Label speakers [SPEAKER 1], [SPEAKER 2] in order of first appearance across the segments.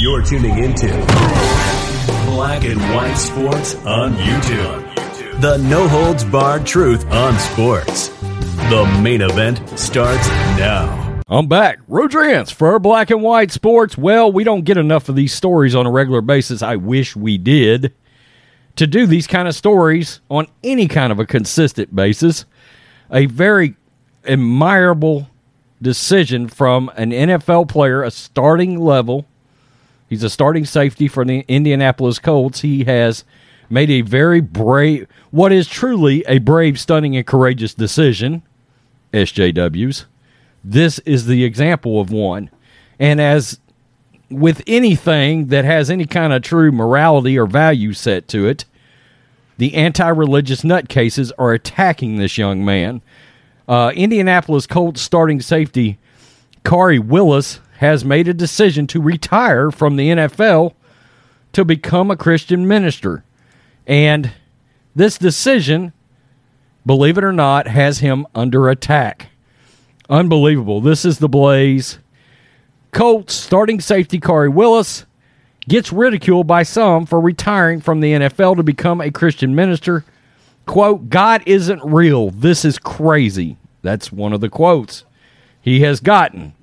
[SPEAKER 1] You're tuning into Black and White Sports on YouTube. The no holds barred truth on sports. The main event starts now.
[SPEAKER 2] I'm back. Rodrance for Black and White Sports. Well, we don't get enough of these stories on a regular basis. I wish we did. To do these kind of stories on any kind of a consistent basis, a very admirable decision from an NFL player, a starting level. He's a starting safety for the Indianapolis Colts. He has made a very brave, what is truly a brave, stunning, and courageous decision. SJWs. This is the example of one. And as with anything that has any kind of true morality or value set to it, the anti religious nutcases are attacking this young man. Uh, Indianapolis Colts starting safety Khari Willis has made a decision to retire from the NFL to become a Christian minister. And this decision, believe it or not, has him under attack. Unbelievable. This is the Blaze. Colts starting safety Khari Willis gets ridiculed by some for retiring from the NFL to become a Christian minister. Quote, God isn't real. This is crazy. That's one of the quotes he has gotten.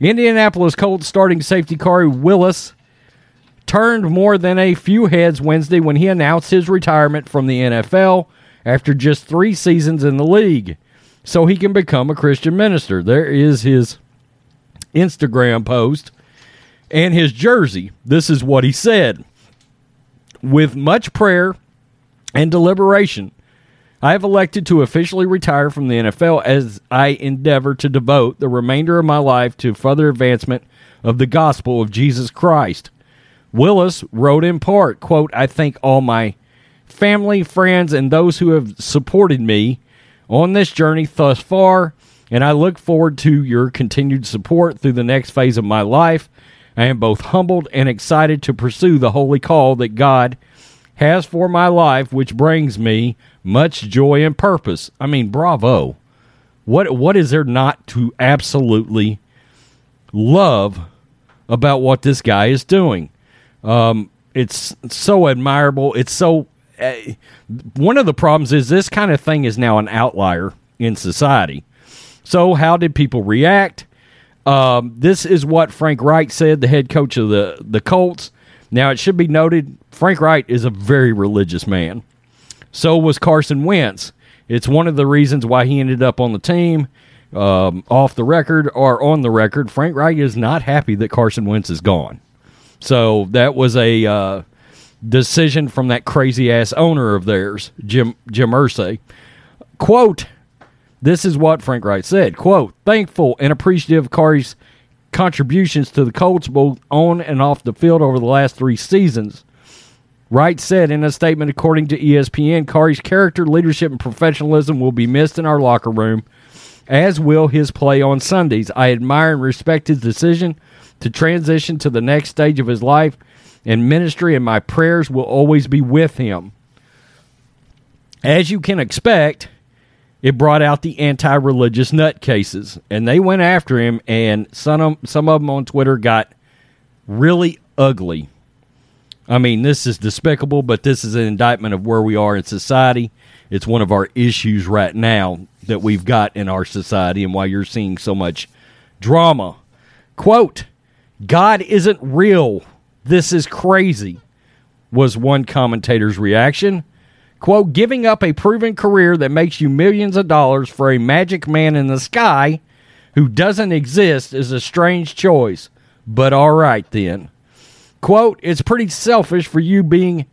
[SPEAKER 2] Indianapolis Colts starting safety Khari Willis turned more than a few heads Wednesday when he announced his retirement from the NFL after just three seasons in the league so he can become a Christian minister. There is his Instagram post and his jersey. This is what he said. With much prayer and deliberation, I have elected to officially retire from the NFL as I endeavor to devote the remainder of my life to further advancement of the gospel of Jesus Christ. Willis wrote in part, quote, I thank all my family, friends, and those who have supported me on this journey thus far, and I look forward to your continued support through the next phase of my life. I am both humbled and excited to pursue the holy call that God has for my life, which brings me much joy and purpose. I mean, bravo. What what is there not to absolutely love about what this guy is doing? Um, it's so admirable. It's so. Uh, one of the problems is this kind of thing is now an outlier in society. So, how did people react? Um, this is what Frank Reich said, the head coach of the the Colts. Now, it should be noted, Frank Reich is a very religious man. So was Carson Wentz. It's one of the reasons why he ended up on the team. Um, off the record or on the record, Frank Reich is not happy that Carson Wentz is gone. So that was a uh, decision from that crazy ass owner of theirs, Jim Jim Irsay. Quote: This is what Frank Reich said. Quote: Thankful and appreciative of Khari's contributions to the Colts both on and off the field over the last three seasons. Reich said in a statement, according to ESPN, Khari's character, leadership, and professionalism will be missed in our locker room, as will his play on Sundays. I admire and respect his decision to transition to the next stage of his life and ministry, and my prayers will always be with him. As you can expect, it brought out the anti-religious nutcases, and they went after him, and some of, some of them on Twitter got really ugly I mean, this is despicable, but this is an indictment of where we are in society. It's one of our issues right now that we've got in our society and why you're seeing so much drama. Quote, God isn't real. This is crazy, was one commentator's reaction. Quote, giving up a proven career that makes you millions of dollars for a magic man in the sky who doesn't exist is a strange choice, but all right then. Quote, it's pretty selfish for you being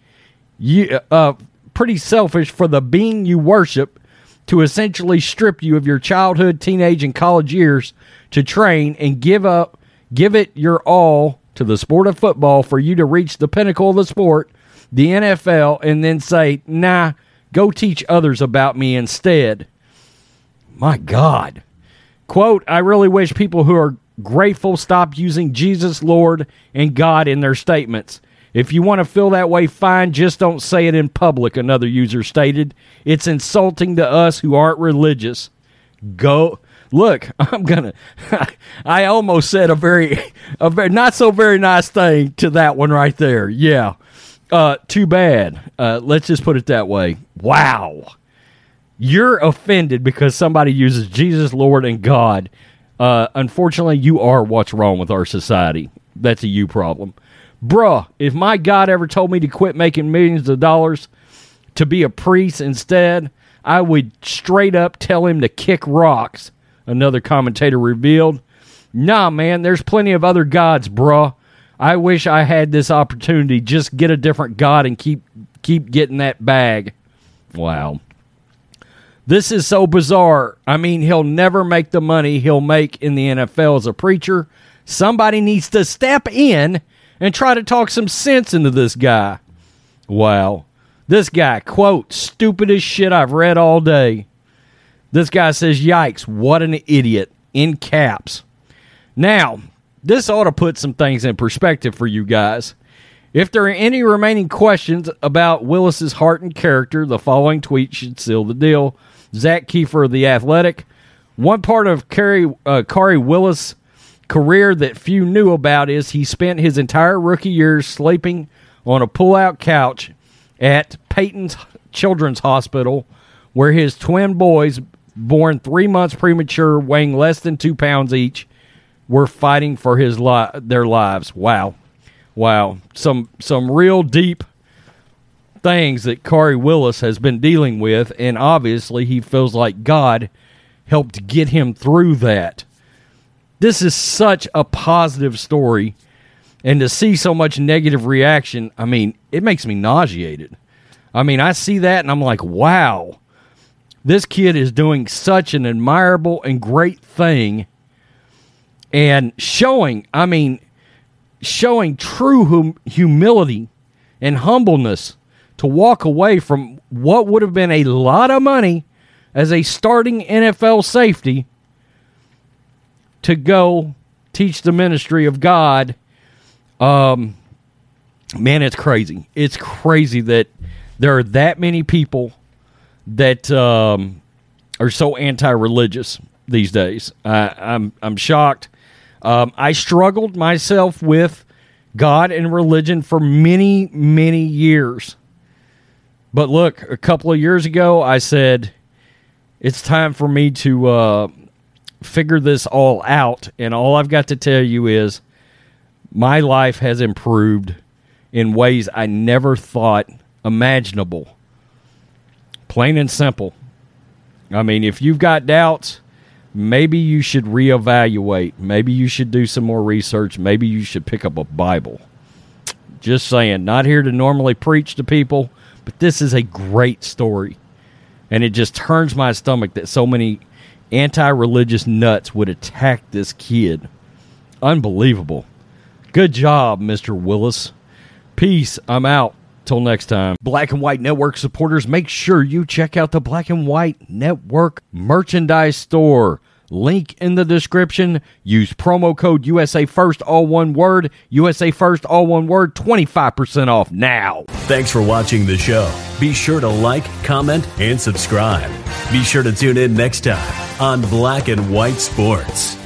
[SPEAKER 2] you uh pretty selfish for the being you worship to essentially strip you of your childhood, teenage and college years to train and give up give it your all to the sport of football for you to reach the pinnacle of the sport, the NFL, and then say, nah, go teach others about me instead. My God. Quote, I really wish people who are grateful stop using Jesus, Lord, and God in their statements. If you want to feel that way, fine, just don't say it in public, another user stated. It's insulting to us who aren't religious. Go look, I'm gonna I almost said a very a very not so very nice thing to that one right there. Yeah. Uh too bad. Uh let's just put it that way. Wow. You're offended because somebody uses Jesus, Lord, and God. Uh unfortunately you are what's wrong with our society. That's a you problem. Bruh, if my God ever told me to quit making millions of dollars to be a priest instead, I would straight up tell him to kick rocks, another commentator revealed. Nah, man, there's plenty of other gods, bruh. I wish I had this opportunity. Just get a different god and keep keep getting that bag. Wow. This is so bizarre. I mean, he'll never make the money he'll make in the NFL as a preacher. Somebody needs to step in and try to talk some sense into this guy. Wow. This guy, quote, stupidest shit I've read all day. This guy says, yikes, what an idiot, in caps. Now, this ought to put some things in perspective for you guys. If there are any remaining questions about Willis's heart and character, the following tweet should seal the deal. Zak Keefer of The Athletic. One part of Khari, uh, Khari Willis' career that few knew about is he spent his entire rookie years sleeping on a pull-out couch at Peyton's Children's Hospital, where his twin boys, born three months premature, weighing less than two pounds each, were fighting for his li- their lives. Wow, wow, some some real deep things that Khari Willis has been dealing with, and obviously he feels like God helped get him through that. This is such a positive story and to see so much negative reaction, I mean, it makes me nauseated. I mean, I see that and I'm like, wow, this kid is doing such an admirable and great thing and showing, I mean, showing true hum- humility and humbleness to walk away from what would have been a lot of money as a starting NFL safety to go teach the ministry of God um, man, it's crazy. It's crazy that there are that many people that um, are so anti-religious these days. I, I'm I'm shocked. Um, I struggled myself with God and religion for many many years. But look, a couple of years ago, I said it's time for me to uh, figure this all out, and all I've got to tell you is my life has improved in ways I never thought imaginable. Plain and simple. I mean, if you've got doubts, maybe you should reevaluate. Maybe you should do some more research. Maybe you should pick up a Bible. Just saying, not here to normally preach to people, but this is a great story. And it just turns my stomach that so many anti religious nuts would attack this kid. Unbelievable. Good job, Mr. Willis. Peace. I'm out. Till next time. Black and White Network supporters, make sure you check out the Black and White Network merchandise store. Link in the description. Use promo code USA First, all one word. USA First, all one word. 25% off now.
[SPEAKER 1] Thanks for watching the show. Be sure to like, comment, and subscribe. Be sure to tune in next time on Black and White Sports.